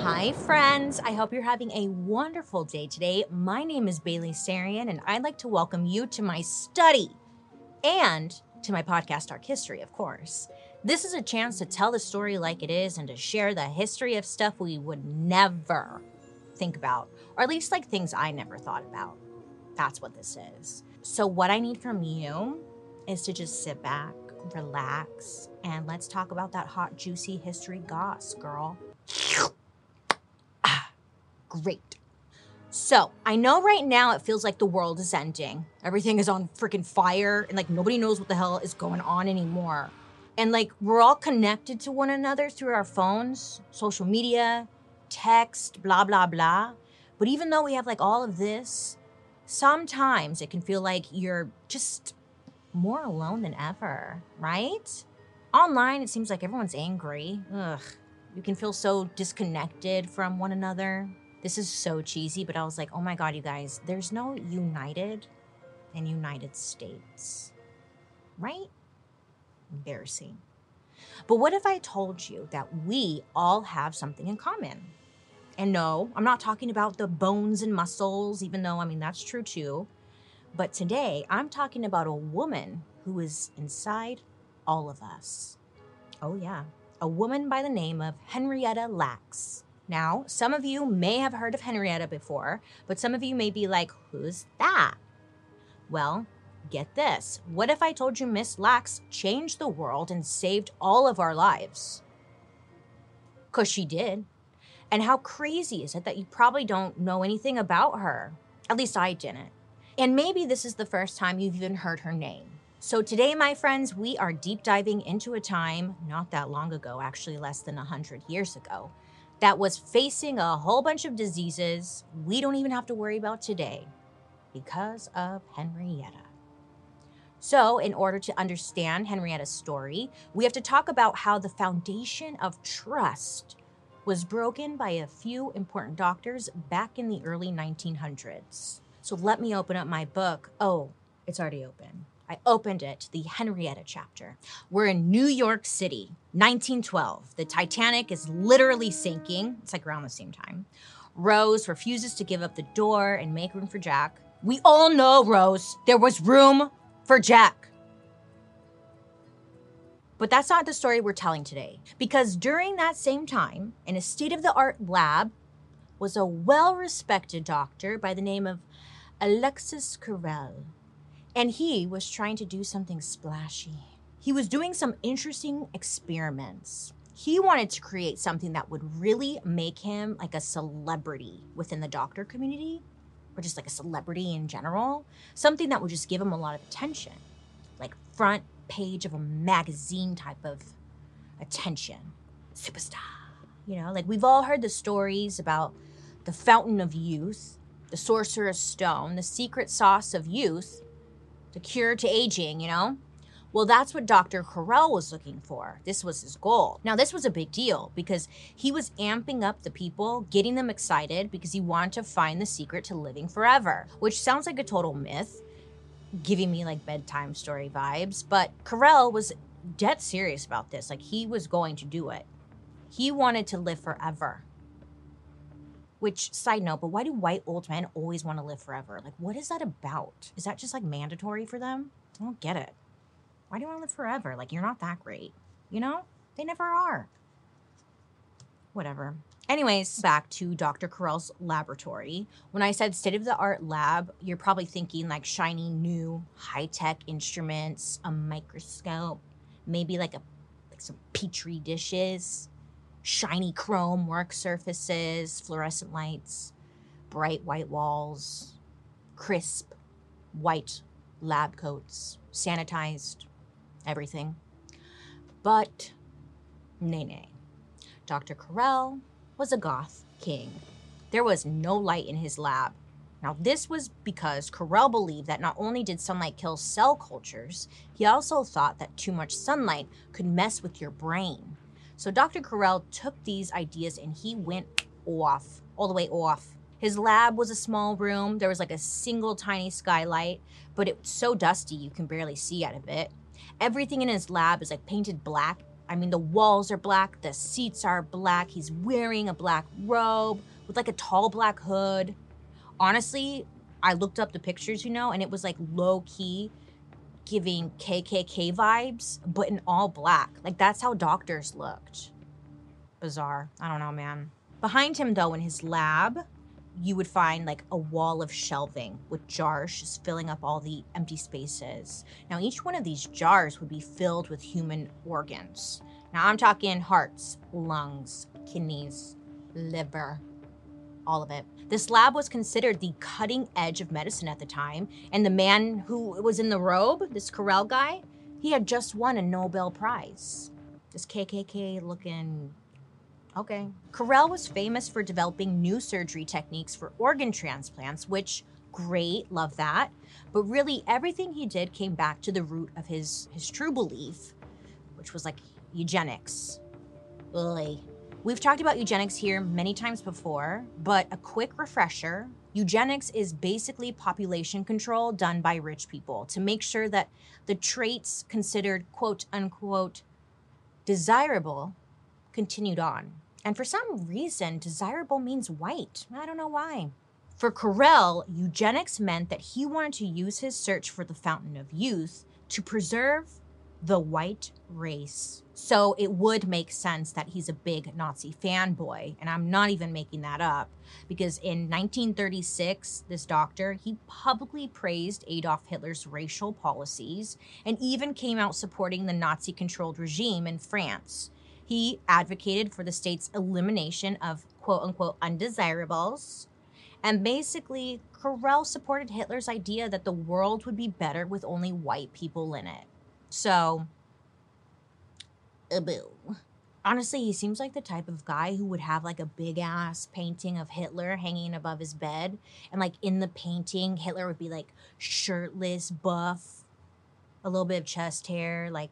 Hi, friends. I hope you're having a wonderful day today. My name is Bailey Sarian, and I'd like to welcome you to my study and to my podcast, Dark History, of course. This is a chance to tell the story like it is and to share the history of stuff we would never think about, or at least like things I never thought about. That's what this is. So, what I need from you is to just sit back, relax, and let's talk about that hot, juicy history goss, girl. Ah, great. So, I know right now it feels like the world is ending. Everything is on freaking fire, and like nobody knows what the hell is going on anymore. And like we're all connected to one another through our phones, social media, text, blah, blah, blah. But even though we have like all of this, sometimes it can feel like you're just more alone than ever, right? Online, it seems like everyone's angry. Ugh. You can feel so disconnected from one another. This is so cheesy, but I was like, oh my God, you guys, there's no United and United States, right? Embarrassing. But what if I told you that we all have something in common? And no, I'm not talking about the bones and muscles, even though, I mean, that's true too. But today, I'm talking about a woman who is inside all of us. Oh, yeah. A woman by the name of Henrietta Lacks. Now, some of you may have heard of Henrietta before, but some of you may be like, who's that? Well, get this. What if I told you Miss Lacks changed the world and saved all of our lives? Because she did. And how crazy is it that you probably don't know anything about her? At least I didn't. And maybe this is the first time you've even heard her name. So, today, my friends, we are deep diving into a time not that long ago, actually less than 100 years ago, that was facing a whole bunch of diseases we don't even have to worry about today because of Henrietta. So, in order to understand Henrietta's story, we have to talk about how the foundation of trust was broken by a few important doctors back in the early 1900s. So let me open up my book. Oh, it's already open. I opened it, the Henrietta chapter. We're in New York City, 1912. The Titanic is literally sinking. It's like around the same time. Rose refuses to give up the door and make room for Jack. We all know, Rose, there was room for Jack. But that's not the story we're telling today. Because during that same time, in a state of the art lab, was a well respected doctor by the name of Alexis Carrel. And he was trying to do something splashy. He was doing some interesting experiments. He wanted to create something that would really make him like a celebrity within the doctor community, or just like a celebrity in general. Something that would just give him a lot of attention, like front page of a magazine type of attention. Superstar. You know, like we've all heard the stories about the fountain of youth, the sorcerer's stone, the secret sauce of youth, the cure to aging, you know? Well, that's what Dr. Carrel was looking for. This was his goal. Now, this was a big deal because he was amping up the people, getting them excited because he wanted to find the secret to living forever, which sounds like a total myth giving me like bedtime story vibes. But Carrel was dead serious about this. Like he was going to do it. He wanted to live forever. Which, side note, but why do white old men always want to live forever? Like, what is that about? Is that just like mandatory for them? I don't get it. Why do you want to live forever? Like, you're not that great. You know? They never are. Whatever. Anyways, back to Dr. Carrel's laboratory. When I said state of the art lab, you're probably thinking like shiny new high tech instruments, a microscope, maybe like a like some petri dishes, shiny chrome work surfaces, fluorescent lights, bright white walls, crisp white lab coats, sanitized, everything. But, nay, nay. Dr. Carrel was a goth king. There was no light in his lab. Now, this was because Carrel believed that not only did sunlight kill cell cultures, he also thought that too much sunlight could mess with your brain. So, Dr. Carrel took these ideas and he went off, all the way off. His lab was a small room. There was like a single tiny skylight, but it was so dusty you can barely see out of it. Everything in his lab is like painted black. I mean, the walls are black, the seats are black. He's wearing a black robe with like a tall black hood. Honestly, I looked up the pictures, you know, and it was like low key giving KKK vibes, but in all black. Like that's how doctors looked. Bizarre. I don't know, man. Behind him, though, in his lab, you would find like a wall of shelving with jars just filling up all the empty spaces. Now, each one of these jars would be filled with human organs. Now, I'm talking hearts, lungs, kidneys, liver, all of it. This lab was considered the cutting edge of medicine at the time, and the man who was in the robe, this Carrel guy, he had just won a Nobel Prize. This KKK looking Okay. Carrel was famous for developing new surgery techniques for organ transplants, which great, love that. But really everything he did came back to the root of his his true belief, which was like eugenics. Ugh. We've talked about eugenics here many times before, but a quick refresher eugenics is basically population control done by rich people to make sure that the traits considered quote unquote desirable continued on. And for some reason, desirable means white. I don't know why. For Carrel, eugenics meant that he wanted to use his search for the fountain of youth to preserve the white race. So it would make sense that he's a big Nazi fanboy. And I'm not even making that up because in 1936, this doctor, he publicly praised Adolf Hitler's racial policies and even came out supporting the Nazi controlled regime in France. He advocated for the state's elimination of quote unquote undesirables. And basically, Carrel supported Hitler's idea that the world would be better with only white people in it. So, a boo. Honestly, he seems like the type of guy who would have like a big ass painting of Hitler hanging above his bed. And like in the painting, Hitler would be like shirtless, buff, a little bit of chest hair, like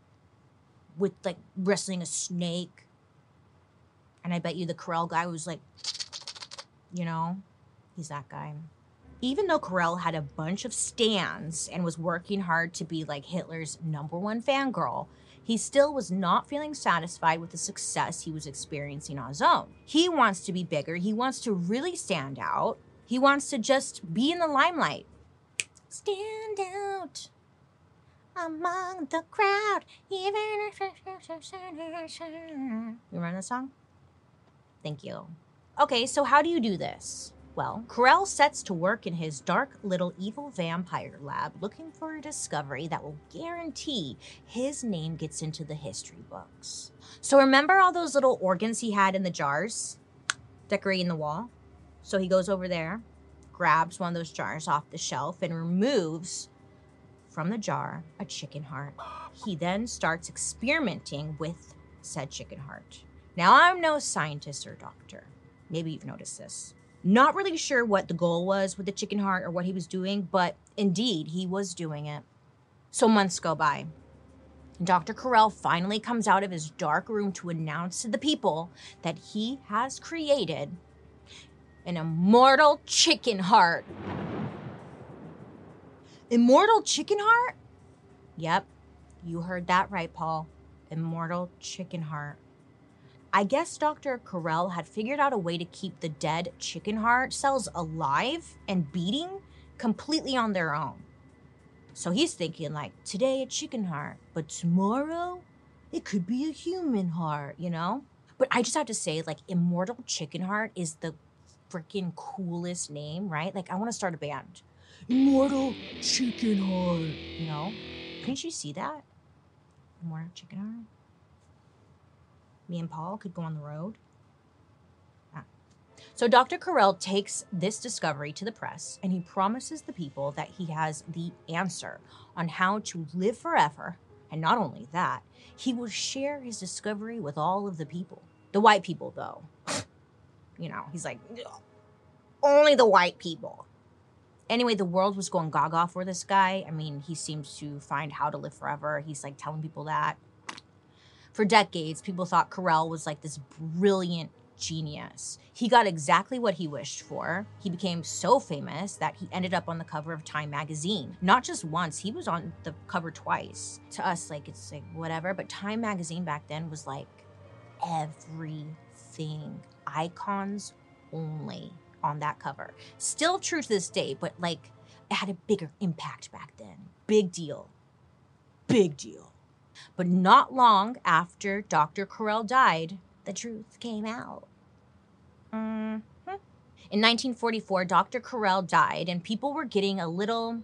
with like wrestling a snake. And I bet you the Carrel guy was like, you know, he's that guy. Even though Carrel had a bunch of stands and was working hard to be like Hitler's number one fangirl, he still was not feeling satisfied with the success he was experiencing on his own. He wants to be bigger, he wants to really stand out, he wants to just be in the limelight. Stand out among the crowd, even if You remember the song? Thank you. Okay, so how do you do this? Well, Carrel sets to work in his dark little evil vampire lab looking for a discovery that will guarantee his name gets into the history books. So remember all those little organs he had in the jars decorating the wall? So he goes over there, grabs one of those jars off the shelf, and removes from the jar a chicken heart. He then starts experimenting with said chicken heart. Now, I'm no scientist or doctor. Maybe you've noticed this. Not really sure what the goal was with the chicken heart or what he was doing, but indeed, he was doing it. So months go by. Dr. Carrel finally comes out of his dark room to announce to the people that he has created an immortal chicken heart Immortal Chicken Heart? Yep, you heard that right, Paul. Immortal Chicken Heart. I guess Dr. Carrel had figured out a way to keep the dead chicken heart cells alive and beating completely on their own. So he's thinking, like, today a chicken heart, but tomorrow it could be a human heart, you know? But I just have to say, like, Immortal Chicken Heart is the freaking coolest name, right? Like, I want to start a band. Immortal Chicken Heart. Know? Couldn't you see that? Immortal Chicken Heart? Me and Paul could go on the road. Ah. So Dr. Carrel takes this discovery to the press and he promises the people that he has the answer on how to live forever. And not only that, he will share his discovery with all of the people. The white people, though. you know, he's like, only the white people. Anyway, the world was going gaga for this guy. I mean, he seems to find how to live forever. He's like telling people that. For decades, people thought Carrel was like this brilliant genius. He got exactly what he wished for. He became so famous that he ended up on the cover of Time magazine. Not just once, he was on the cover twice. To us, like, it's like whatever, but Time magazine back then was like everything. Icons only on that cover. Still true to this day, but like, it had a bigger impact back then. Big deal. Big deal. But not long after Dr. Carrel died, the truth came out. Mm-hmm. In 1944, Dr. Carrel died, and people were getting a little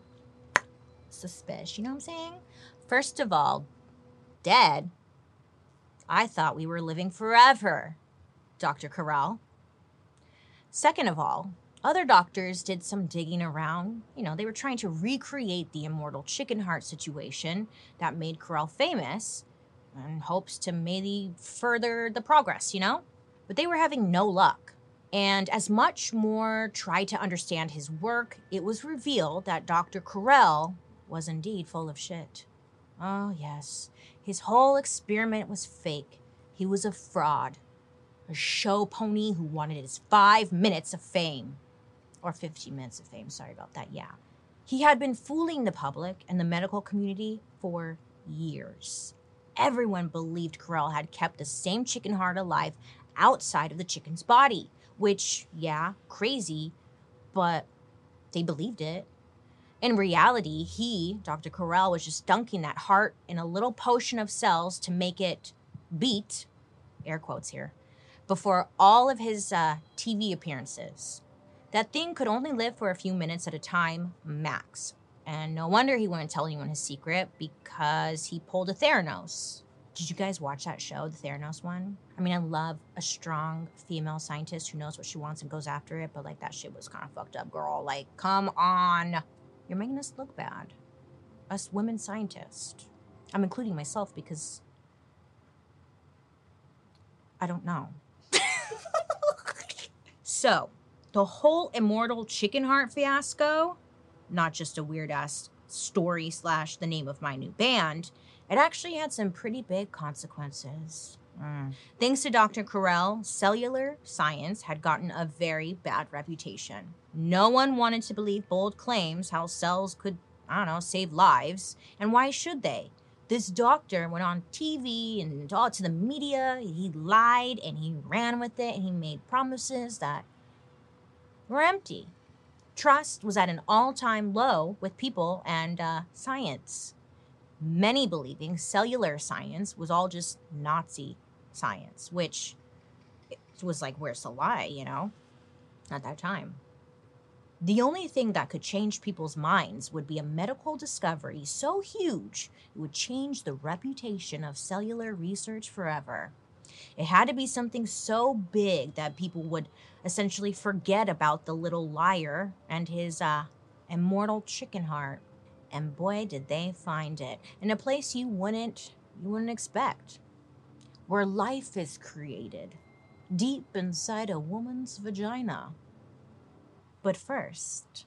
suspicious. You know what I'm saying? First of all, dead. I thought we were living forever, Dr. Carrel. Second of all, other doctors did some digging around. You know, they were trying to recreate the immortal chicken heart situation that made Carrel famous in hopes to maybe further the progress, you know? But they were having no luck. And as much more tried to understand his work, it was revealed that Dr. Carrel was indeed full of shit. Oh, yes. His whole experiment was fake. He was a fraud. A show pony who wanted his five minutes of fame. Or 15 minutes of fame, sorry about that, yeah. He had been fooling the public and the medical community for years everyone believed Carrel had kept the same chicken heart alive outside of the chicken's body, which, yeah, crazy, but they believed it. In reality, he, Dr. Carrel, was just dunking that heart in a little potion of cells to make it beat, air quotes here, before all of his uh, TV appearances. That thing could only live for a few minutes at a time, max. And no wonder he wouldn't tell anyone his secret because he pulled a Theranos. Did you guys watch that show, the Theranos one? I mean, I love a strong female scientist who knows what she wants and goes after it, but like that shit was kind of fucked up, girl. Like, come on. You're making us look bad. Us women scientists. I'm including myself because I don't know. So, the whole immortal chicken heart fiasco not just a weird ass story slash the name of my new band, it actually had some pretty big consequences. Mm. Thanks to Dr. Carrel, cellular science had gotten a very bad reputation. No one wanted to believe bold claims how cells could, I don't know, save lives. And why should they? This doctor went on TV and all to the media. He lied and he ran with it and he made promises that were empty. Trust was at an all time low with people and uh, science. Many believing cellular science was all just Nazi science, which was like, where's the lie, you know, at that time. The only thing that could change people's minds would be a medical discovery so huge it would change the reputation of cellular research forever. It had to be something so big that people would essentially forget about the little liar and his uh, immortal chicken heart. And boy, did they find it in a place you wouldn't you wouldn't expect, where life is created deep inside a woman's vagina. But first,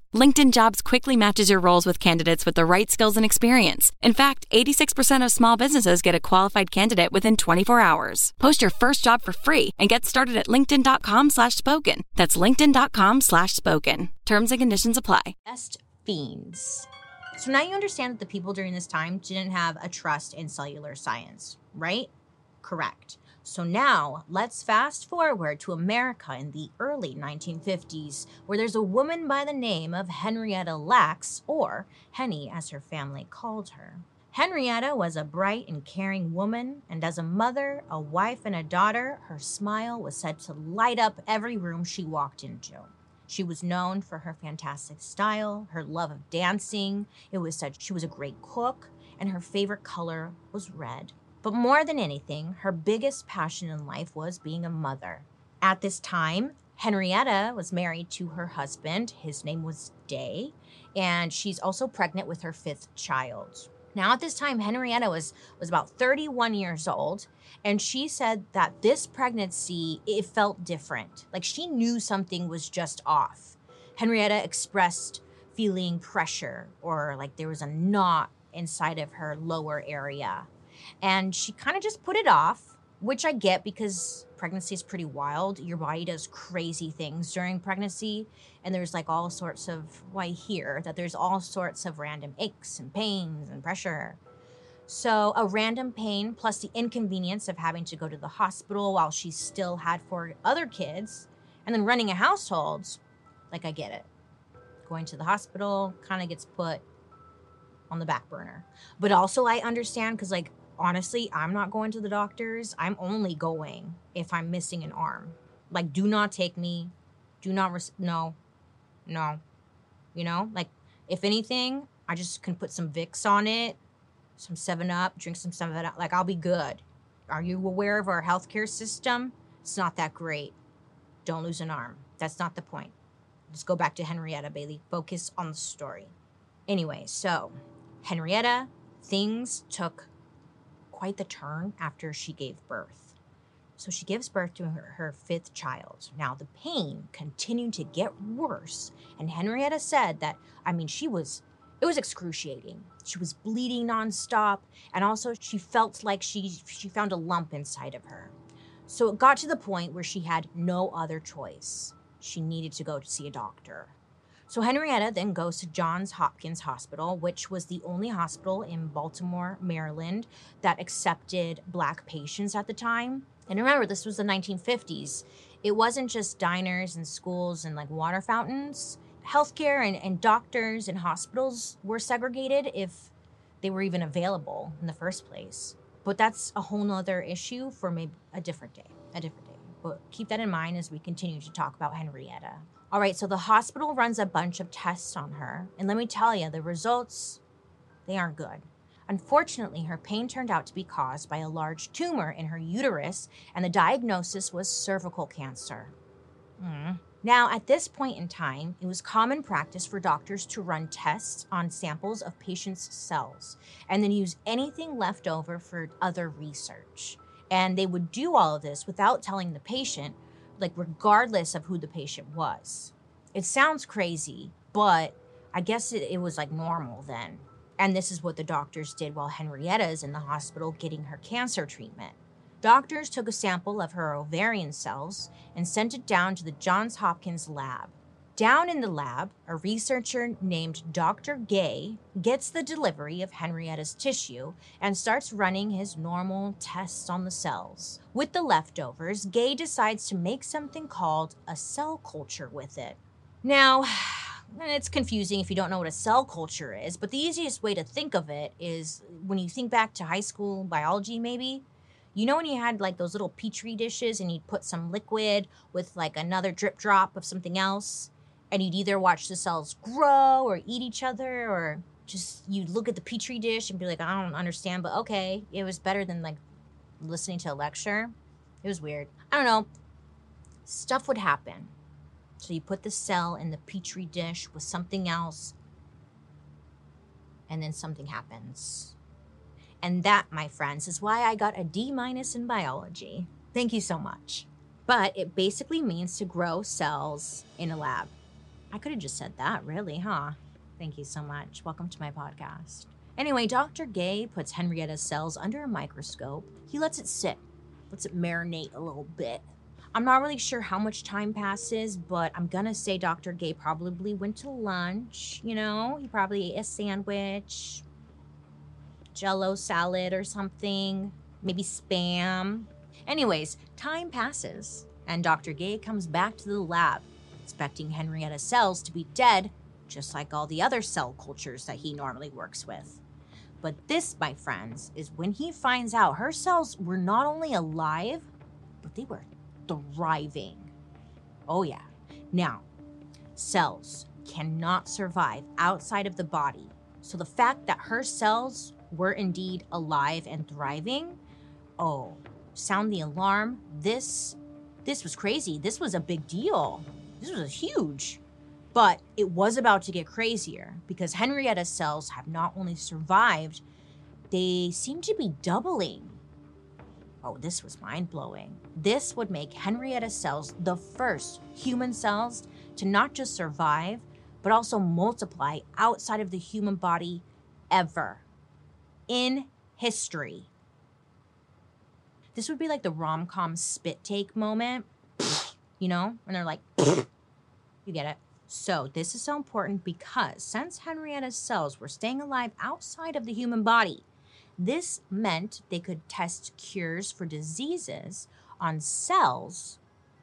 LinkedIn Jobs quickly matches your roles with candidates with the right skills and experience. In fact, 86% of small businesses get a qualified candidate within 24 hours. Post your first job for free and get started at linkedin.com slash spoken. That's linkedin.com slash spoken. Terms and conditions apply. Best fiends. So now you understand that the people during this time didn't have a trust in cellular science, right? Correct. So now let's fast forward to America in the early 1950s, where there's a woman by the name of Henrietta Lacks, or Henny as her family called her. Henrietta was a bright and caring woman, and as a mother, a wife, and a daughter, her smile was said to light up every room she walked into. She was known for her fantastic style, her love of dancing. It was said she was a great cook, and her favorite color was red. But more than anything, her biggest passion in life was being a mother. At this time, Henrietta was married to her husband. His name was Day, and she's also pregnant with her fifth child. Now, at this time, Henrietta was, was about 31 years old, and she said that this pregnancy, it felt different. Like she knew something was just off. Henrietta expressed feeling pressure or like there was a knot inside of her lower area. And she kind of just put it off, which I get because pregnancy is pretty wild. Your body does crazy things during pregnancy. And there's like all sorts of, I hear that there's all sorts of random aches and pains and pressure. So, a random pain plus the inconvenience of having to go to the hospital while she still had four other kids and then running a household, like, I get it. Going to the hospital kind of gets put on the back burner. But also, I understand because, like, honestly, I'm not going to the doctors. I'm only going if I'm missing an arm. Like, do not take me. Do not, res- no, no. You know, like, if anything, I just can put some Vicks on it, some 7 Up, drink some 7 Up. Like, I'll be good. Are you aware of our healthcare system? It's not that great. Don't lose an arm. That's not the point. Let's go back to Henrietta Bailey. Focus on the story. Anyway, so Henrietta, things took quite the turn after she gave birth. So she gives birth to her, her, fifth child. Now the pain continued to get worse, and Henrietta said that I mean she was it was excruciating. She was bleeding nonstop, and also she felt like she she found a lump inside of her. So it got to the point where she had no other choice. She needed to go to see a doctor. So Henrietta then goes to Johns Hopkins Hospital, which was the only hospital in Baltimore, Maryland that accepted black patients at the time. And remember, this was the 1950s. It wasn't just diners and schools and like water fountains. Healthcare and, and doctors and hospitals were segregated if they were even available in the first place. But that's a whole nother issue for maybe a different day. A different day. But keep that in mind as we continue to talk about Henrietta. All right, so the hospital runs a bunch of tests on her, and let me tell you, the results, they aren't good. Unfortunately, her pain turned out to be caused by a large tumor in her uterus, and the diagnosis was cervical cancer. Mm. Now, at this point in time, it was common practice for doctors to run tests on samples of patients' cells and then use anything left over for other research. And they would do all of this without telling the patient like regardless of who the patient was. It sounds crazy, but I guess it, it was like normal then. And this is what the doctors did while Henrietta is in the hospital getting her cancer treatment. Doctors took a sample of her ovarian cells and sent it down to the Johns Hopkins lab. Down in the lab, a researcher named Dr. Gay gets the delivery of Henrietta's tissue and starts running his normal tests on the cells. With the leftovers, Gay decides to make something called a cell culture with it. Now, it's confusing if you don't know what a cell culture is, but the easiest way to think of it is when you think back to high school biology, maybe. You know when you had like those little petri dishes and you'd put some liquid with like another drip drop of something else? And you'd either watch the cells grow or eat each other or just you'd look at the petri dish and be like i don't understand but okay it was better than like listening to a lecture. It was weird. I don't know. Stuff would happen. So you put the cell in the petri dish with something else and then something happens. And that my friends is why i got a d minus in biology. Thank you so much. But it basically means to grow cells in a lab I could have just said that, really, huh? Thank you so much. Welcome to my podcast. Anyway, Dr. Gay puts Henrietta's cells under a microscope. He lets it sit, lets it marinate a little bit. I'm not really sure how much time passes, but I'm gonna say Dr. Gay probably went to lunch. You know, he probably ate a sandwich, jello salad or something, maybe spam. Anyways, time passes, and Dr. Gay comes back to the lab, expecting Henrietta's cells to be dead, just like all the other cell cultures that he normally works with. But this, my friends, is when he finds out her cells were not only alive, but they were thriving. Oh, yeah. Now, cells cannot survive outside of the body. So the fact that her cells were indeed alive and thriving, oh, sound the alarm. This this was crazy. This was a big deal. This was huge. But it was about to get crazier because Henrietta's cells have not only survived, they seem to be doubling. Oh, this was mind blowing. This would make Henrietta's cells the first human cells to not just survive, but also multiply outside of the human body ever in history. This would be like the rom com spit take moment, you know, And they're like, you get it. So, this is so important because since Henrietta's cells were staying alive outside of the human body, this meant they could test cures for diseases on cells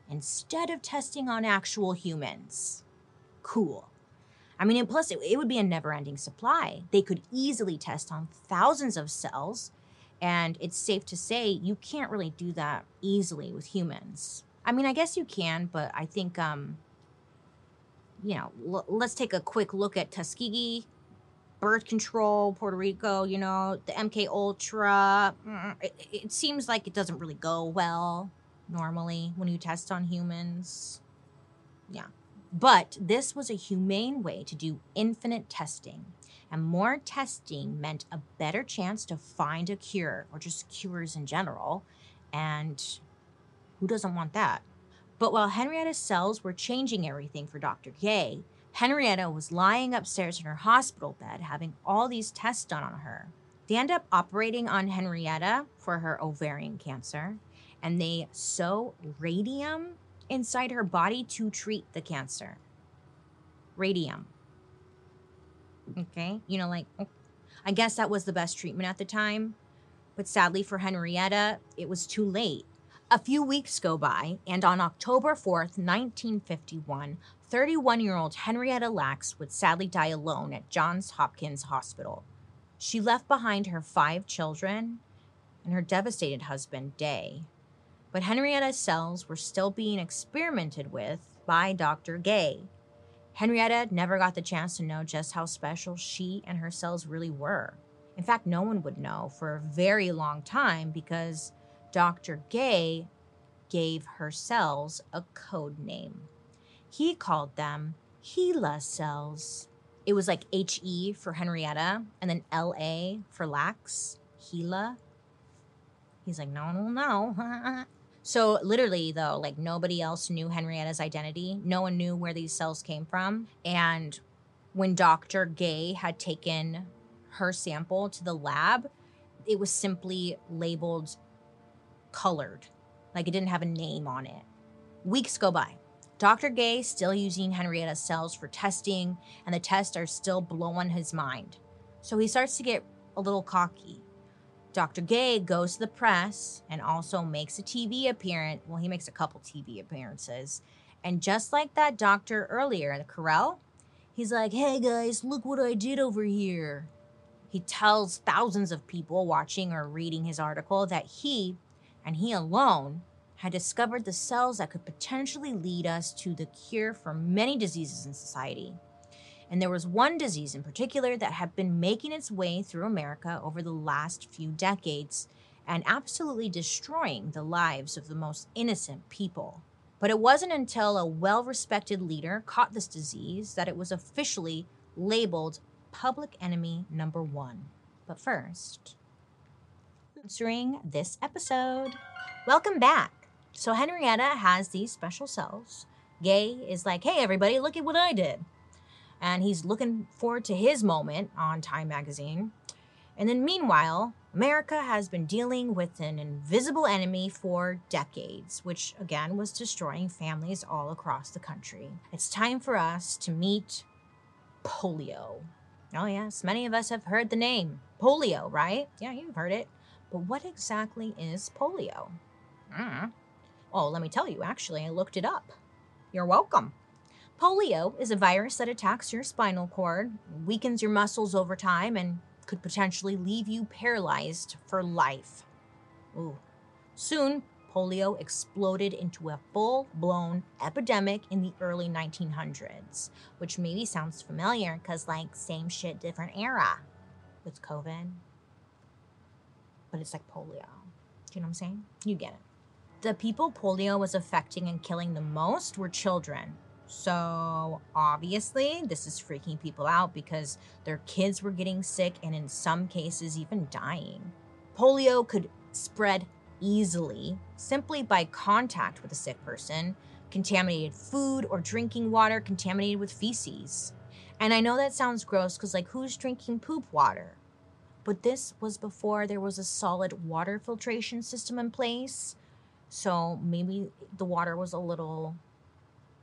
instead of testing on actual humans. Cool. I mean, and plus, it, it would be a never ending supply. They could easily test on thousands of cells, and it's safe to say you can't really do that easily with humans. I mean, I guess you can, but I think, um, you know, l- let's take a quick look at Tuskegee birth control, Puerto Rico, you know, the MK Ultra. Mm, it, it seems like it doesn't really go well normally when you test on humans. Yeah. But this was a humane way to do infinite testing. And more testing meant a better chance to find a cure or just cures in general. And who doesn't want that? But while Henrietta's cells were changing everything for Dr. Gay, Henrietta was lying upstairs in her hospital bed having all these tests done on her. They end up operating on Henrietta for her ovarian cancer, and they sew radium inside her body to treat the cancer. Radium. Okay, you know, like, oh, I guess that was the best treatment at the time. But sadly for Henrietta, it was too late. A few weeks go by, and on October 4th, 1951, 31 year old Henrietta Lacks would sadly die alone at Johns Hopkins Hospital. She left behind her five children and her devastated husband, Day. But Henrietta's cells were still being experimented with by Dr. Gay. Henrietta never got the chance to know just how special she and her cells really were. In fact, no one would know for a very long time because Dr. Gay gave her cells a code name. He called them HeLa cells. It was like HE for Henrietta and then LA for Lacks. HeLa. He's like, no will know. so literally though, like nobody else knew Henrietta's identity. No one knew where these cells came from. And when Dr. Gay had taken her sample to the lab, it was simply labeled colored. Like it didn't have a name on it. Weeks go by. Dr. Gay still using Henrietta's cells for testing, and the tests are still blowing his mind. So he starts to get a little cocky. Dr. Gay goes to the press and also makes a TV appearance. Well, he makes a couple TV appearances. And just like that doctor earlier, the Carrel, he's like, hey guys, look what I did over here. He tells thousands of people watching or reading his article that he, and he alone, had discovered the cells that could potentially lead us to the cure for many diseases in society. And there was one disease in particular that had been making its way through America over the last few decades and absolutely destroying the lives of the most innocent people. But it wasn't until a well respected leader caught this disease that it was officially labeled public enemy number one. But first, answering this episode. Welcome back. So Henrietta has these special cells Gay is like, hey, everybody, look at what I did. And he's looking forward to his moment on Time magazine. And then meanwhile, America has been dealing with an invisible enemy for decades, which again was destroying families all across the country. It's time for us to meet polio. Oh, yes, many of us have heard the name polio, right? Yeah, you've heard it. But what exactly is polio? Mm. Oh, let me tell you, actually, I looked it up. You're welcome. Polio is a virus that attacks your spinal cord, weakens your muscles over time, and could potentially leave you paralyzed for life. Ooh. Soon, polio exploded into a full blown epidemic in the early 1900s, which maybe sounds familiar because, like, same shit, different era with COVID. But it's like polio. Do you know what I'm saying? You get it. The people polio was affecting and killing the most were children. So, obviously, this is freaking people out because their kids were getting sick and, in some cases, even dying. Polio could spread easily simply by contact with a sick person, contaminated food or drinking water contaminated with feces. And I know that sounds gross because, like, who's drinking poop water? But this was before there was a solid water filtration system in place. So maybe the water was a little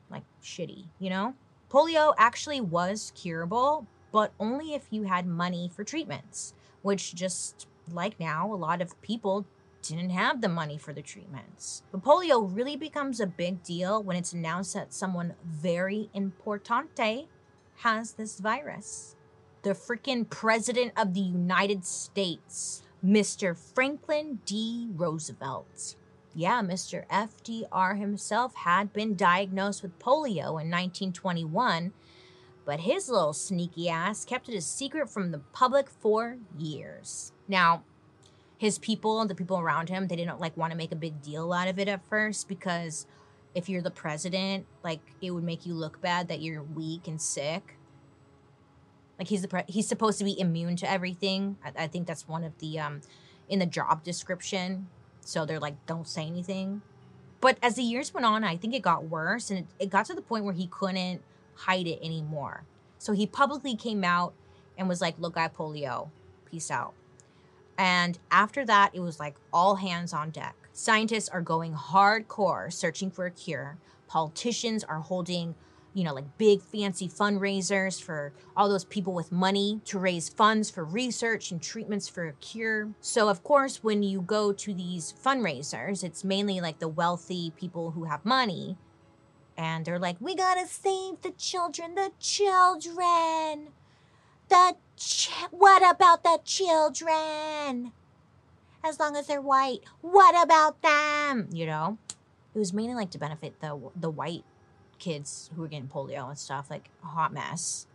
like shitty, you know? Polio actually was curable, but only if you had money for treatments, which just like now, a lot of people didn't have the money for the treatments. But polio really becomes a big deal when it's announced that someone very importante has this virus. The freaking president of the United States, Mr. Franklin D. Roosevelt yeah, Mr. FDR himself had been diagnosed with polio in 1921, but his little sneaky ass kept it a secret from the public for years. Now, his people and the people around him, they didn't like want to make a big deal out of it at first because if you're the president, like it would make you look bad that you're weak and sick. Like he's the he's supposed to be immune to everything. I, I think that's one of the um in the job description so they're like, don't say anything. But as the years went on, I think it got worse and it, it got to the point where he couldn't hide it anymore. So he publicly came out and was like, look, I have polio. Peace out. And after that, it was like all hands on deck. Scientists are going hardcore searching for a cure. Politicians are holding you know, like big fancy fundraisers for all those people with money to raise funds for research and treatments for a cure. So, of course, when you go to these fundraisers, it's mainly like the wealthy people who have money. And they're like, we gotta save the children, the children. The ch- what about the children? As long as they're white, what about them? You know, it was mainly like to benefit the the white kids who were getting polio and stuff, like a hot mess.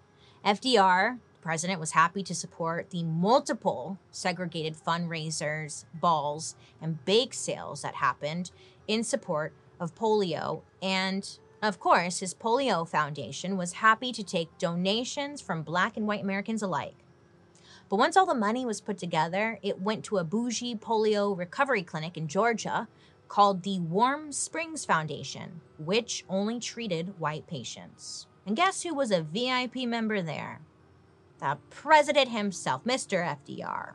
FDR, the president, was happy to support the multiple segregated fundraisers, balls, and bake sales that happened in support of polio. And of course, his polio foundation was happy to take donations from black and white Americans alike. But once all the money was put together, it went to a bougie polio recovery clinic in Georgia called the Warm Springs Foundation, which only treated white patients. And guess who was a VIP member there? The president himself, Mr. FDR.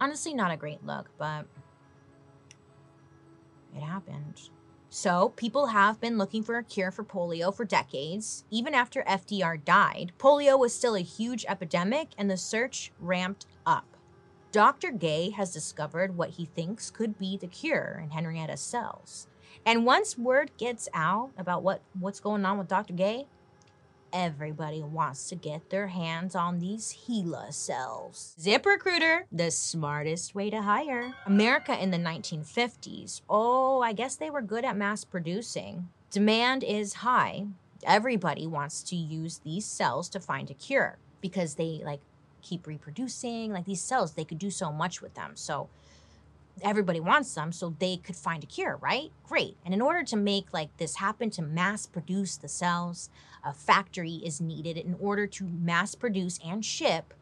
Honestly, not a great look, but it happened. So, people have been looking for a cure for polio for decades. Even after FDR died, polio was still a huge epidemic and the search ramped up. Dr. Gay has discovered what he thinks could be the cure in Henrietta's cells. And once word gets out about what, what's going on with Dr. Gay, everybody wants to get their hands on these HeLa cells. ZipRecruiter, the smartest way to hire. America in the 1950s. Oh, I guess they were good at mass producing. Demand is high. Everybody wants to use these cells to find a cure because they like keep reproducing. Like these cells, they could do so much with them. So everybody wants them so they could find a cure, right? Great. And in order to make like this happen to mass produce the cells, a factory is needed in order to mass produce and ship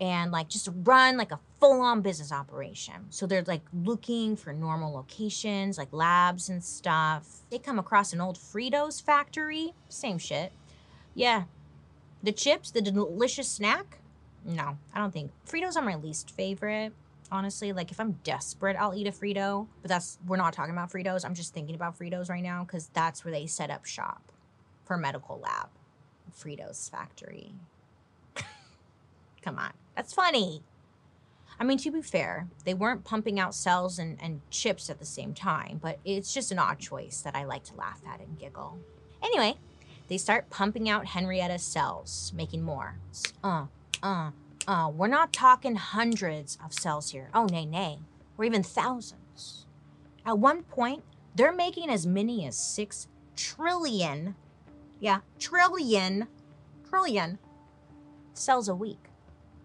and like just run like a full-on business operation. So they're like looking for normal locations, like labs and stuff. They come across an old Fritos factory, same shit. Yeah. The chips, the delicious snack? No, I don't think Fritos are my least favorite. Honestly, like if I'm desperate, I'll eat a Frito. But that's we're not talking about Fritos. I'm just thinking about Fritos right now because that's where they set up shop for medical lab. Fritos factory. Come on, that's funny. I mean, to be fair, they weren't pumping out cells and, and chips at the same time, but it's just an odd choice that I like to laugh at and giggle. Anyway, they start pumping out Henrietta's cells, making more. Uh, uh, uh. We're not talking hundreds of cells here. Oh, nay, nay. Or even thousands. At one point, they're making as many as six trillion, yeah, trillion, trillion cells a week.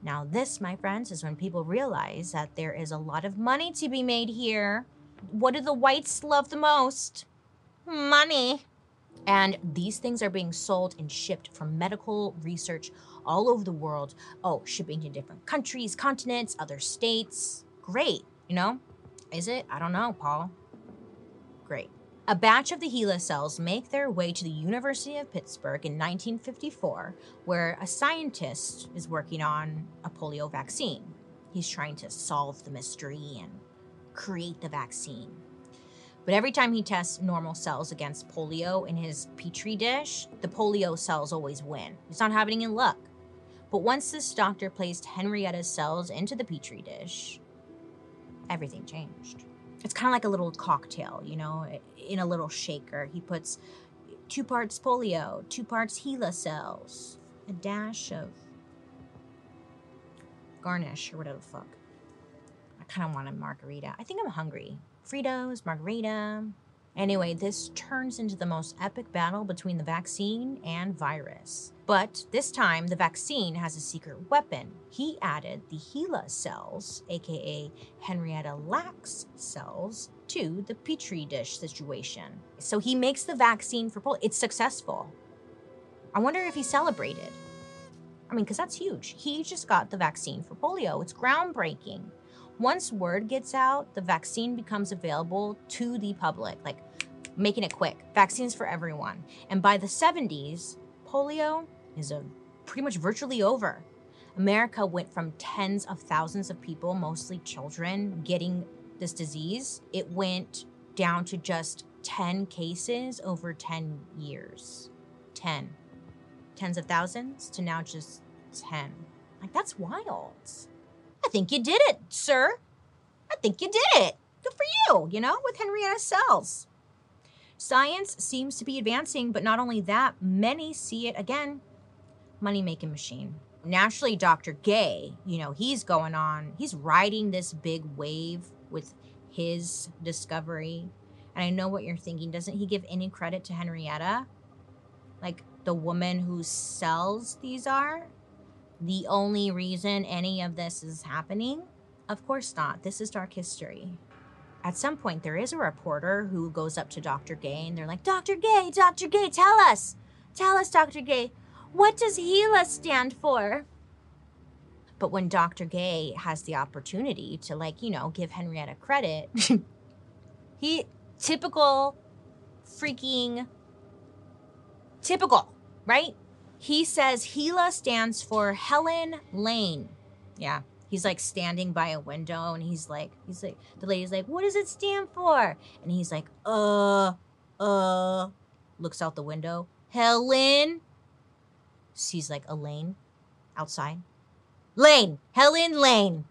Now, this, my friends, is when people realize that there is a lot of money to be made here. What do the whites love the most? Money. And these things are being sold and shipped for medical research all over the world. Oh, shipping to different countries, continents, other states. Great, you know? Is it? I don't know, Paul. Great. A batch of the HeLa cells make their way to the University of Pittsburgh in 1954, where a scientist is working on a polio vaccine. He's trying to solve the mystery and create the vaccine. But every time he tests normal cells against polio in his petri dish, the polio cells always win. He's not having any luck. But once this doctor placed Henrietta's cells into the petri dish, everything changed it's kind of like a little cocktail, you know, in a little shaker. He puts two parts polio, two parts HeLa cells, a dash of garnish or whatever the fuck. I kind of want a margarita. I think I'm hungry. Fritos, margarita. Anyway, this turns into the most epic battle between the vaccine and virus. But this time, the vaccine has a secret weapon. He added the HeLa cells, aka Henrietta Lacks cells, to the petri dish situation. So he makes the vaccine for polio. It's successful. I wonder if he celebrated. I mean, because that's huge. He just got the vaccine for polio. It's groundbreaking. Once word gets out, the vaccine becomes available to the public, like making it quick. Vaccines for everyone. And by the 70s, polio is a, pretty much virtually over. America went from tens of thousands of people, mostly children, getting this disease. It went down to just 10 cases over 10 years. 10. Tens of thousands to now just 10. Like, that's wild. I think you did it, sir. I think you did it. Good for you, you know, with Henrietta cells. Science seems to be advancing, but not only that, many see it again money making machine. Naturally, Dr. Gey, you know, he's going on, he's riding this big wave with his discovery. And I know what you're thinking. Doesn't he give any credit to Henrietta? Like the woman who sells these are? the only reason any of this is happening? Of course not. This is dark history. At some point, there is a reporter who goes up to Dr. Gey and they're like, Dr. Gey, Dr. Gey, tell us, tell us, Dr. Gey, what does HeLa stand for? But when Dr. Gey has the opportunity to, like, you know, give Henrietta credit, he, typical freaking, typical, right? He says HeLa stands for Helen Lane. Yeah. He's like standing by a window and he's like, he's like, the lady's like, what does it stand for? And he's like, uh, uh, looks out the window. Helen. Sees like Elaine outside. Lane. Helen Lane.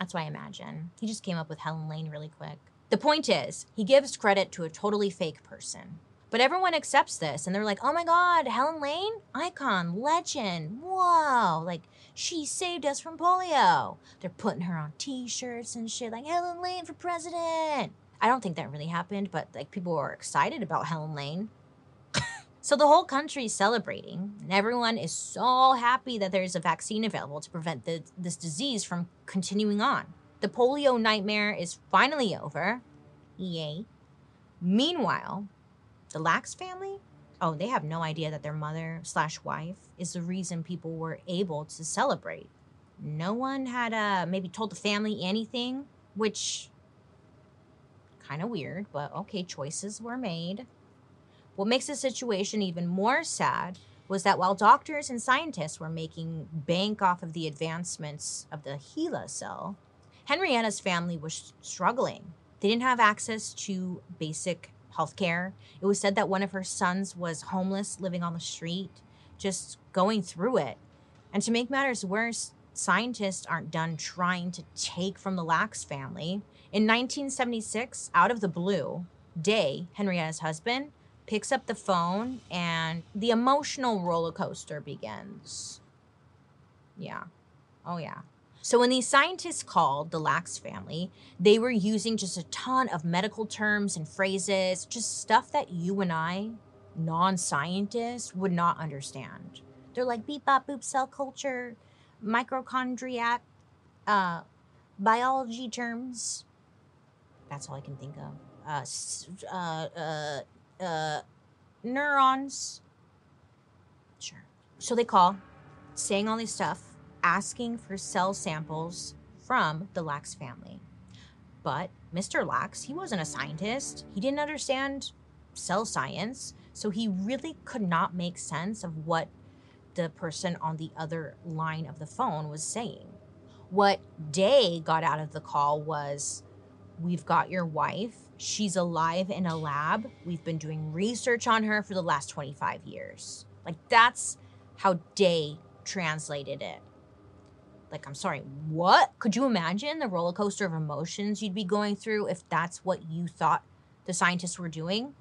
That's what I imagine. He just came up with Helen Lane really quick. The point is, he gives credit to a totally fake person. But everyone accepts this and they're like, oh my God, Helen Lane? Icon, legend, whoa. Like, she saved us from polio. They're putting her on t shirts and shit, like, Helen Lane for president. I don't think that really happened, but like, people were excited about Helen Lane. So the whole country is celebrating, and everyone is so happy that there's a vaccine available to prevent the, this disease from continuing on. The polio nightmare is finally over. Yay. Meanwhile, the Lacks family, oh, they have no idea that their mother slash wife is the reason people were able to celebrate. No one had uh, maybe told the family anything, which kind of weird, but okay, choices were made. What makes the situation even more sad was that while doctors and scientists were making bank off of the advancements of the HeLa cell, Henrietta's family was struggling. They didn't have access to basic health care. It was said that one of her sons was homeless, living on the street, just going through it. And to make matters worse, scientists aren't done trying to take from the Lacks family. In 1976, out of the blue, Day, Henrietta's husband, picks up the phone and the emotional roller coaster begins. Yeah. Oh, yeah. So when these scientists called the Lacks family, they were using just a ton of medical terms and phrases, just stuff that you and I, non scientists, would not understand. They're like beep bop boop cell culture, mitochondriac, uh, biology terms. That's all I can think of. Uh, uh, uh, neurons. Sure. So they call, saying all this stuff, asking for cell samples from the Lacks family. But Mr. Lacks, he wasn't a scientist. He didn't understand cell science, so he really could not make sense of what the person on the other line of the phone was saying. What Day got out of the call was We've got your wife. She's alive in a lab. We've been doing research on her for the last 25 years. Like, that's how Day translated it. Like, I'm sorry, what? Could you imagine the roller coaster of emotions you'd be going through if that's what you thought the scientists were doing?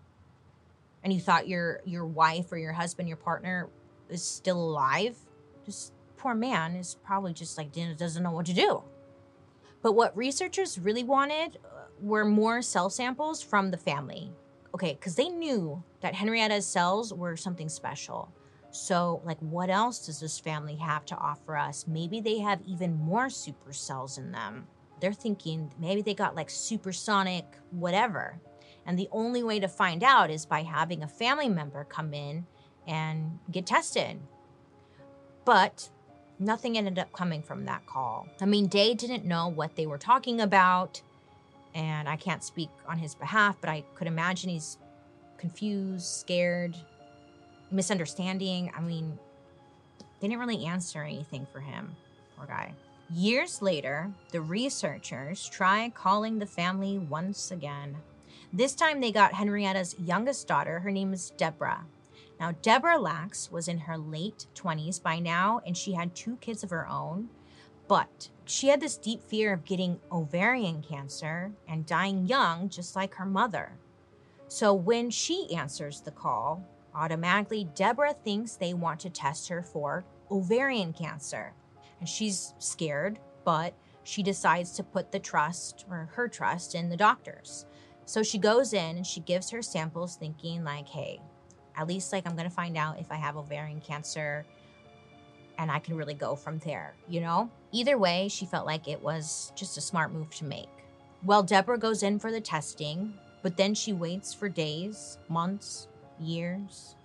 And you thought your your wife or your husband, your partner is still alive? This poor man is probably just like doesn't know what to do. But what researchers really wanted uh, were more cell samples from the family. Okay, because they knew that Henrietta's cells were something special. So, like, what else does this family have to offer us? Maybe they have even more super cells in them. They're thinking maybe they got like supersonic whatever. And the only way to find out is by having a family member come in and get tested. But nothing ended up coming from that call. I mean, Day didn't know what they were talking about, and I can't speak on his behalf, but I could imagine he's confused, scared, misunderstanding. I mean, they didn't really answer anything for him, poor guy. Years later, the researchers try calling the family once again. This time they got Henrietta's youngest daughter. Her name is Deborah. Now, Deborah Lacks was in her late 20s by now, and she had two kids of her own. But she had this deep fear of getting ovarian cancer and dying young, just like her mother. So when she answers the call, automatically Deborah thinks they want to test her for ovarian cancer. And she's scared, but she decides to put the trust or her trust in the doctors. So she goes in and she gives her samples thinking like, "Hey, at least like I'm going to find out if I have ovarian cancer and I can really go from there, you know? Either way, she felt like it was just a smart move to make. Well, Deborah goes in for the testing, but then she waits for days, months, years.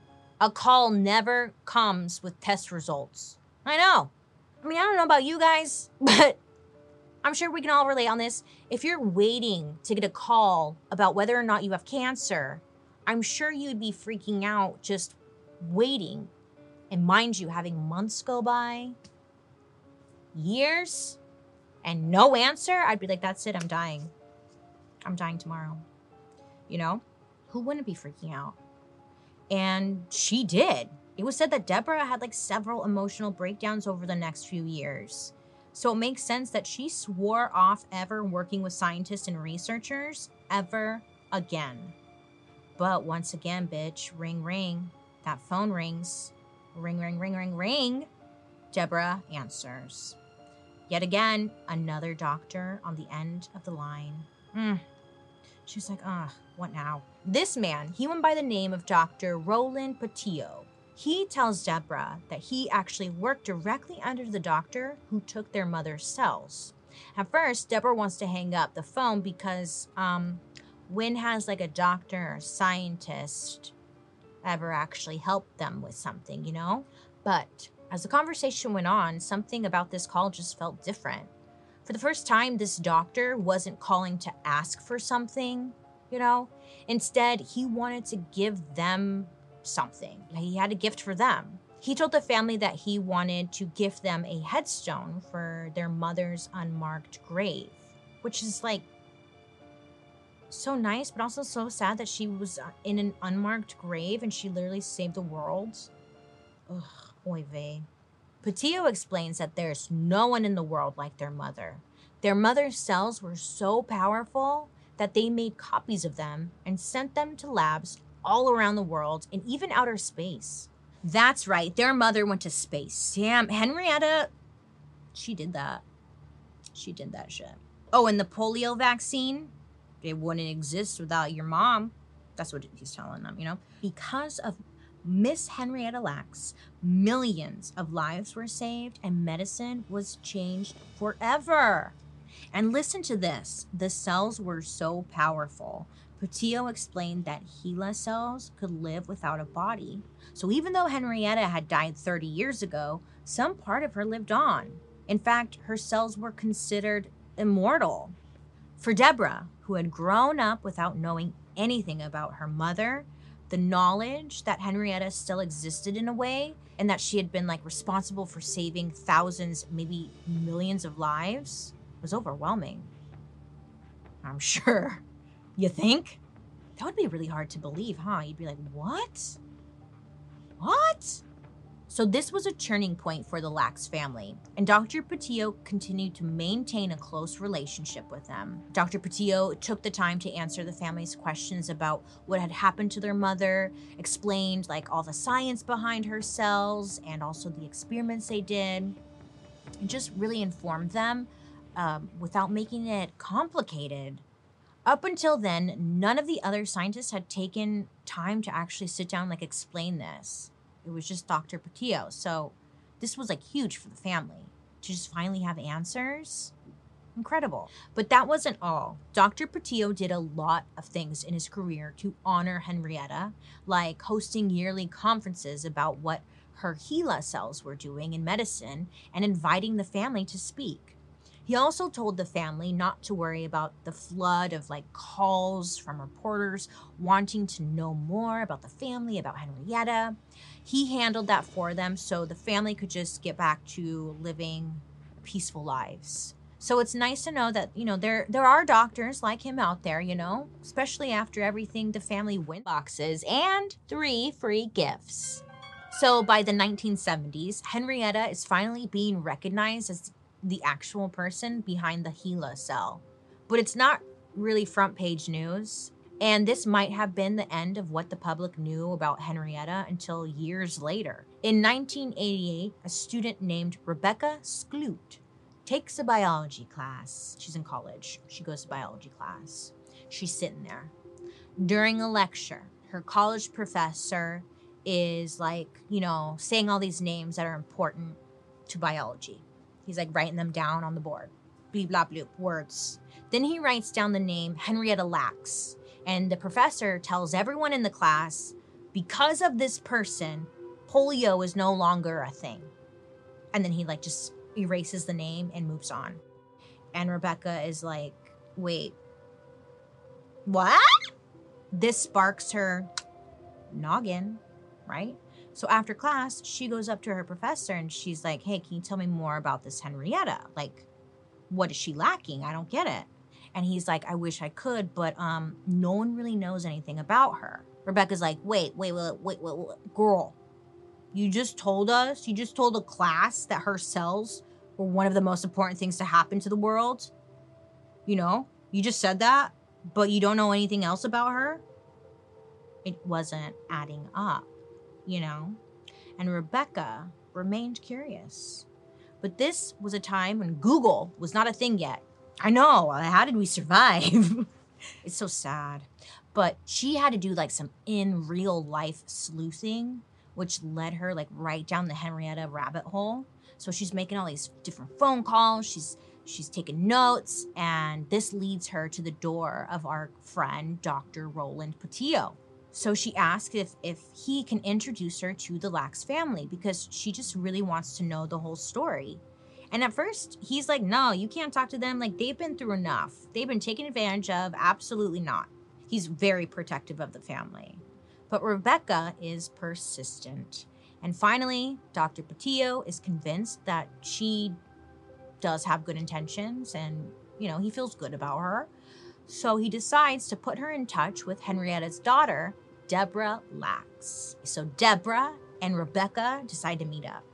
A call never comes with test results. I know. I mean, I don't know about you guys, but I'm sure we can all relate on this. If you're waiting to get a call about whether or not you have cancer, I'm sure you'd be freaking out just waiting. And mind you, having months go by, years, and no answer, I'd be like, that's it, I'm dying. I'm dying tomorrow. You know? Who wouldn't be freaking out? And she did. It was said that Deborah had like several emotional breakdowns over the next few years. So it makes sense that she swore off ever working with scientists and researchers ever again. But once again, bitch, ring, ring. That phone rings. Ring, ring, ring, ring, ring. Deborah answers. Yet again, another doctor on the end of the line. Mm. She's like, ah, what now? This man, he went by the name of Dr. Roland Pattillo. He tells Deborah that he actually worked directly under the doctor who took their mother's cells. At first, Deborah wants to hang up the phone because, um, when has like a doctor or scientist ever actually helped them with something, you know? But As the conversation went on, something about this call just felt different. For the first time, this doctor wasn't calling to ask for something, you know? Instead, he wanted to give them something. He had a gift for them. He told the family that he wanted to gift them a headstone for their mother's unmarked grave, which is like so nice, but also so sad that she was uh, in an unmarked grave and she literally saved the world. Ugh, oy vey. Pattillo explains that there's no one in the world like their mother. Their mother's cells were so powerful that they made copies of them and sent them to labs all around the world and even outer space. That's right, their mother went to space. Damn, Henrietta, she did that. She did that shit. Oh, and the polio vaccine, it wouldn't exist without your mom. That's what he's telling them, you know? Because of Miss Henrietta Lacks, millions of lives were saved and medicine was changed forever. And listen to this the cells were so powerful. Pattillo explained that HeLa cells could live without a body. So even though Henrietta had died 30 years ago, some part of her lived on. In fact, her cells were considered immortal. For Deborah, who had grown up without knowing anything about her mother, the knowledge that Henrietta still existed in a way and that she had been like responsible for saving thousands, maybe millions of lives was overwhelming. I'm sure. You think? That would be really hard to believe, huh? You'd be like, what? What? So, this was a turning point for the Lacks family, and Dr. Pattillo continued to maintain a close relationship with them. Dr. Pattillo took the time to answer the family's questions about what had happened to their mother, explained like all the science behind her cells and also the experiments they did, and just really informed them um, without making it complicated. Up until then, none of the other scientists had taken time to actually sit down like explain this. It was just Dr. Pattillo. So this was like huge for the family to just finally have answers. Incredible. But that wasn't all. Dr. Pattillo did a lot of things in his career to honor Henrietta, like hosting yearly conferences about what her HeLa cells were doing in medicine and inviting the family to speak. He also told the family not to worry about the flood of like calls from reporters wanting to know more about the family, about Henrietta. He handled that for them so the family could just get back to living peaceful lives. So it's nice to know that, you know, there there are doctors like him out there, you know, especially after everything the family win boxes and three free gifts. So by the 1970s, Henrietta is finally being recognized as the actual person behind the HeLa cell. But it's not really front page news. And this might have been the end of what the public knew about Henrietta until years later. In 1988, a student named Rebecca Skloot takes a biology class. She's in college. She goes to biology class. She's sitting there. During a lecture, her college professor is like, you know, saying all these names that are important to biology. He's like writing them down on the board. Bleep, blah, bloop, words. Then he writes down the name Henrietta Lacks. And the professor tells everyone in the class because of this person, polio is no longer a thing. And then he like just erases the name and moves on. And Rebecca is like, wait, what? This sparks her noggin, right? So after class, she goes up to her professor and she's like, Hey, can you tell me more about this Henrietta? Like, what is she lacking? I don't get it. And he's like, I wish I could, but um, no one really knows anything about her. Rebecca's like, wait, wait, wait, wait, wait, wait, girl. You just told us, you just told a class that her cells were one of the most important things to happen to the world. You know, you just said that, but you don't know anything else about her. It wasn't adding up you know? And Rebecca remained curious. But this was a time when Google was not a thing yet. I know, how did we survive? it's so sad. But she had to do like some in real life sleuthing, which led her like right down the Henrietta rabbit hole. So she's making all these different phone calls. She's she's taking notes, and this leads her to the door of our friend Dr. Roland Pattillo. So she asks if if he can introduce her to the Lacks family because she just really wants to know the whole story. And at first, he's like, "No, you can't talk to them. Like they've been through enough. They've been taken advantage of. Absolutely not." He's very protective of the family. But Rebecca is persistent. And finally, Dr. Pattillo is convinced that she does have good intentions and, you know, he feels good about her. So he decides to put her in touch with Henrietta's daughter, Deborah Lacks. So Deborah and Rebecca decide to meet up.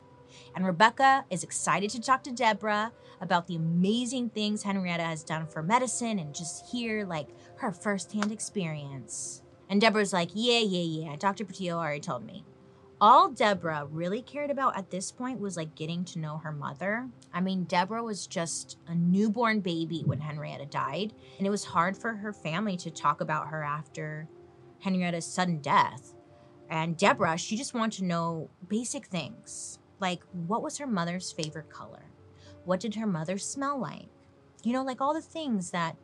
And Rebecca is excited to talk to Deborah about the amazing things Henrietta has done for medicine and just hear like her firsthand experience. And Deborah's like, yeah, yeah, yeah, Dr. Pattillo already told me. All Deborah really cared about at this point was like getting to know her mother. I mean, Deborah was just a newborn baby when Henrietta died, and it was hard for her family to talk about her after Henrietta's sudden death. And Deborah, she just wanted to know basic things like what was her mother's favorite color? What did her mother smell like? You know, like all the things that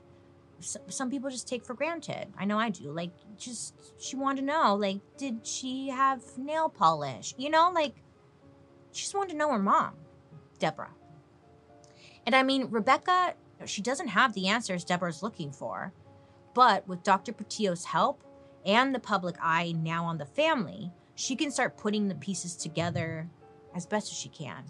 some people just take for granted. I know I do. Like, just she wanted to know, like, did she have nail polish? You know, like, she just wanted to know her mom, Deborah. And I mean, Rebecca, she doesn't have the answers Deborah's looking for, but with Dr. Pattillo's help and the public eye now on the family, she can start putting the pieces together as best as she can.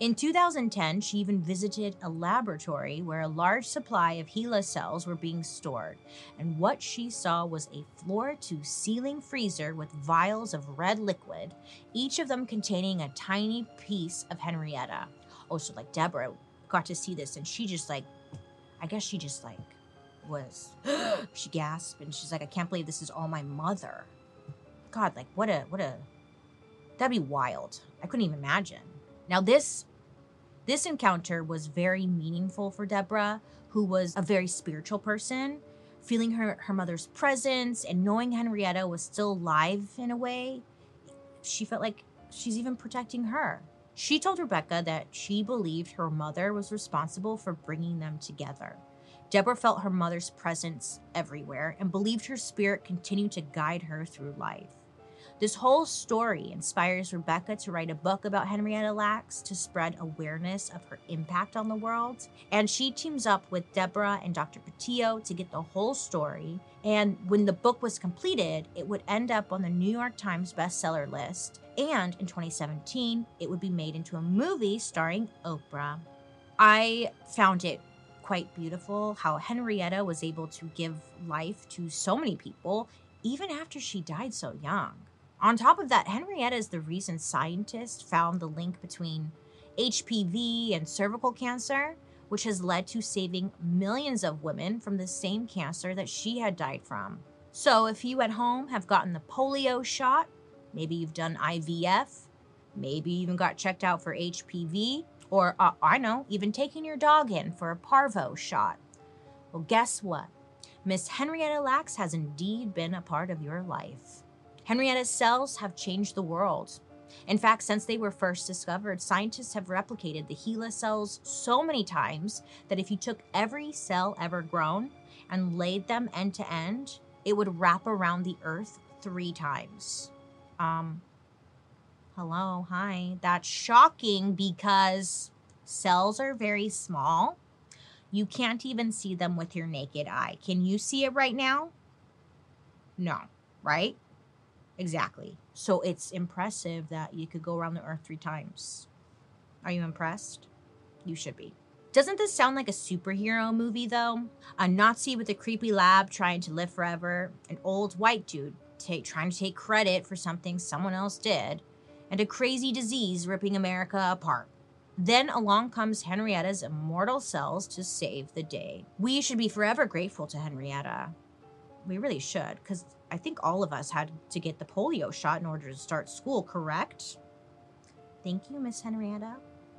In 2010, she even visited a laboratory where a large supply of HeLa cells were being stored, and what she saw was a floor to ceiling freezer with vials of red liquid, each of them containing a tiny piece of Henrietta. Oh, so like Deborah got to see this, and she just like, I guess she just like was, she gasped, and she's like, I can't believe this is all my mother. God, like what a, what a, that'd be wild. I couldn't even imagine. Now this this encounter was very meaningful for Deborah, who was a very spiritual person. Feeling her, her mother's presence and knowing Henrietta was still alive in a way, she felt like she's even protecting her. She told Rebecca that she believed her mother was responsible for bringing them together. Deborah felt her mother's presence everywhere and believed her spirit continued to guide her through life. This whole story inspires Rebecca to write a book about Henrietta Lacks to spread awareness of her impact on the world. And she teams up with Deborah and Dr. Pattillo to get the whole story. And when the book was completed, it would end up on the New York Times bestseller list. And in 2017, it would be made into a movie starring Oprah. I found it quite beautiful how Henrietta was able to give life to so many people, even after she died so young. On top of that, Henrietta is the reason scientists found the link between HPV and cervical cancer, which has led to saving millions of women from the same cancer that she had died from. So, if you at home have gotten the polio shot, maybe you've done IVF, maybe you even got checked out for HPV, or uh, I know, even taking your dog in for a parvo shot. Well, guess what? Miss Henrietta Lacks has indeed been a part of your life. Henrietta's cells have changed the world. In fact, since they were first discovered, scientists have replicated the HeLa cells so many times that if you took every cell ever grown and laid them end to end, it would wrap around the earth three times. Um, hello, hi. That's shocking because cells are very small. You can't even see them with your naked eye. Can you see it right now? No, right? Exactly. So it's impressive that you could go around the earth three times. Are you impressed? You should be. Doesn't this sound like a superhero movie, though? A Nazi with a creepy lab trying to live forever, an old white dude trying to take credit for something someone else did, and a crazy disease ripping America apart. Then along comes Henrietta's immortal cells to save the day. We should be forever grateful to Henrietta. We really should, because I think all of us had to get the polio shot in order to start school, correct? Thank you, Miss Henrietta.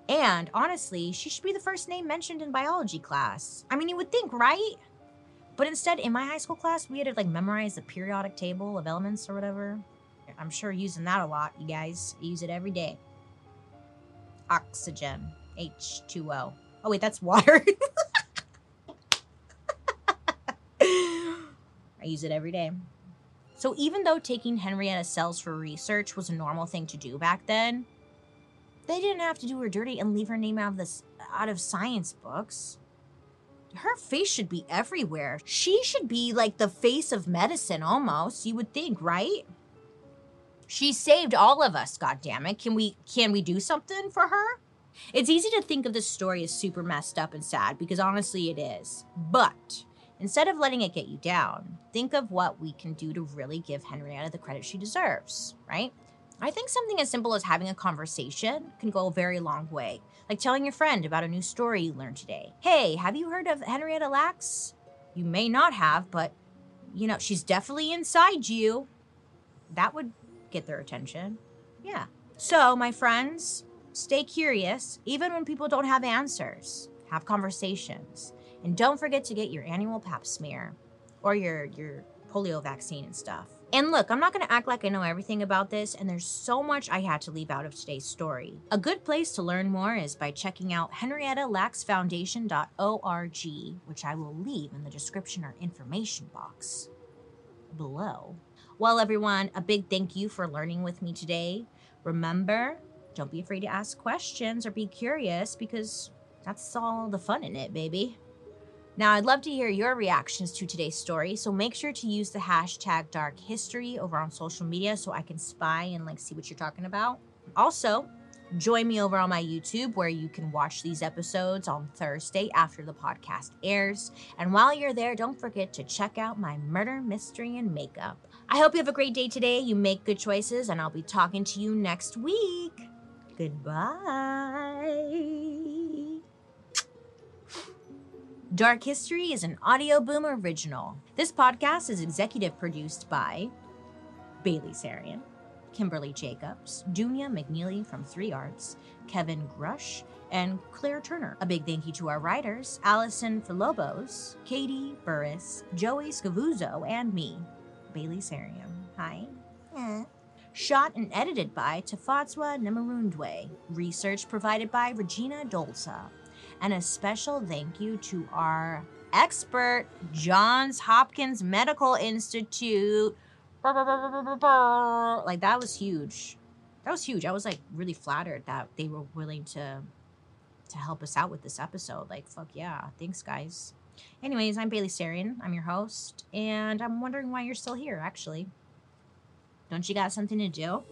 And honestly, she should be the first name mentioned in biology class. I mean, you would think, right? But instead, in my high school class, we had to like memorize the periodic table of elements or whatever. I'm sure using that a lot, you guys. Use it every day. Oxygen, H2O. Oh, wait, that's water. I use it every day. So even though taking Henrietta cells for research was a normal thing to do back then, they didn't have to do her dirty and leave her name out of this out of science books. Her face should be everywhere. She should be like the face of medicine almost, you would think, right? She saved all of us, goddammit. Can we can we do something for her? It's easy to think of this story as super messed up and sad because honestly it is. But instead of letting it get you down, think of what we can do to really give Henrietta the credit she deserves, right? I think something as simple as having a conversation can go a very long way. Like telling your friend about a new story you learned today. Hey, have you heard of Henrietta Lacks? You may not have, but you know, she's definitely inside you. That would get their attention. Yeah. So, my friends, stay curious, even when people don't have answers. Have conversations. And don't forget to get your annual pap smear or your, your polio vaccine and stuff. And look, I'm not to act like I know everything about this, and there's so much I had to leave out of today's story. A good place to learn more is by checking out henriettalacksfoundation.org, which I will leave in the description or information box below. Well, everyone, a big thank you for learning with me today. Remember, don't be afraid to ask questions or be curious because that's all the fun in it, baby. Now, I'd love to hear your reactions to today's story, so make sure to use the hashtag dark history over on social media so I can spy and like see what you're talking about. Also, join me over on my YouTube where you can watch these episodes on Thursday after the podcast airs. And while you're there, don't forget to check out my murder, mystery, and makeup. I hope you have a great day today. You make good choices, and I'll be talking to you next week. Goodbye. Dark History is an Audio Boom original. This podcast is executive produced by Bailey Sarian, Kimberly Jacobs, Dunya McNeely from Three Arts, Kevin Grush, and Claire Turner. A big thank you to our writers, Allison Filobos, Katie Burris, Joey Scavuzzo, and me, Bailey Sarian. Hi. Yeah. Shot and edited by Tafatswa Namarundwe. Research provided by Regina Dolza and a special thank you to our expert, Johns Hopkins Medical Institute. Like that was huge. That was huge. I was like really flattered that they were willing to to help us out with this episode. Like fuck yeah. Thanks guys. Anyways, I'm Bailey Sarian. I'm your host, and I'm wondering why you're still here actually. Don't you got something to do?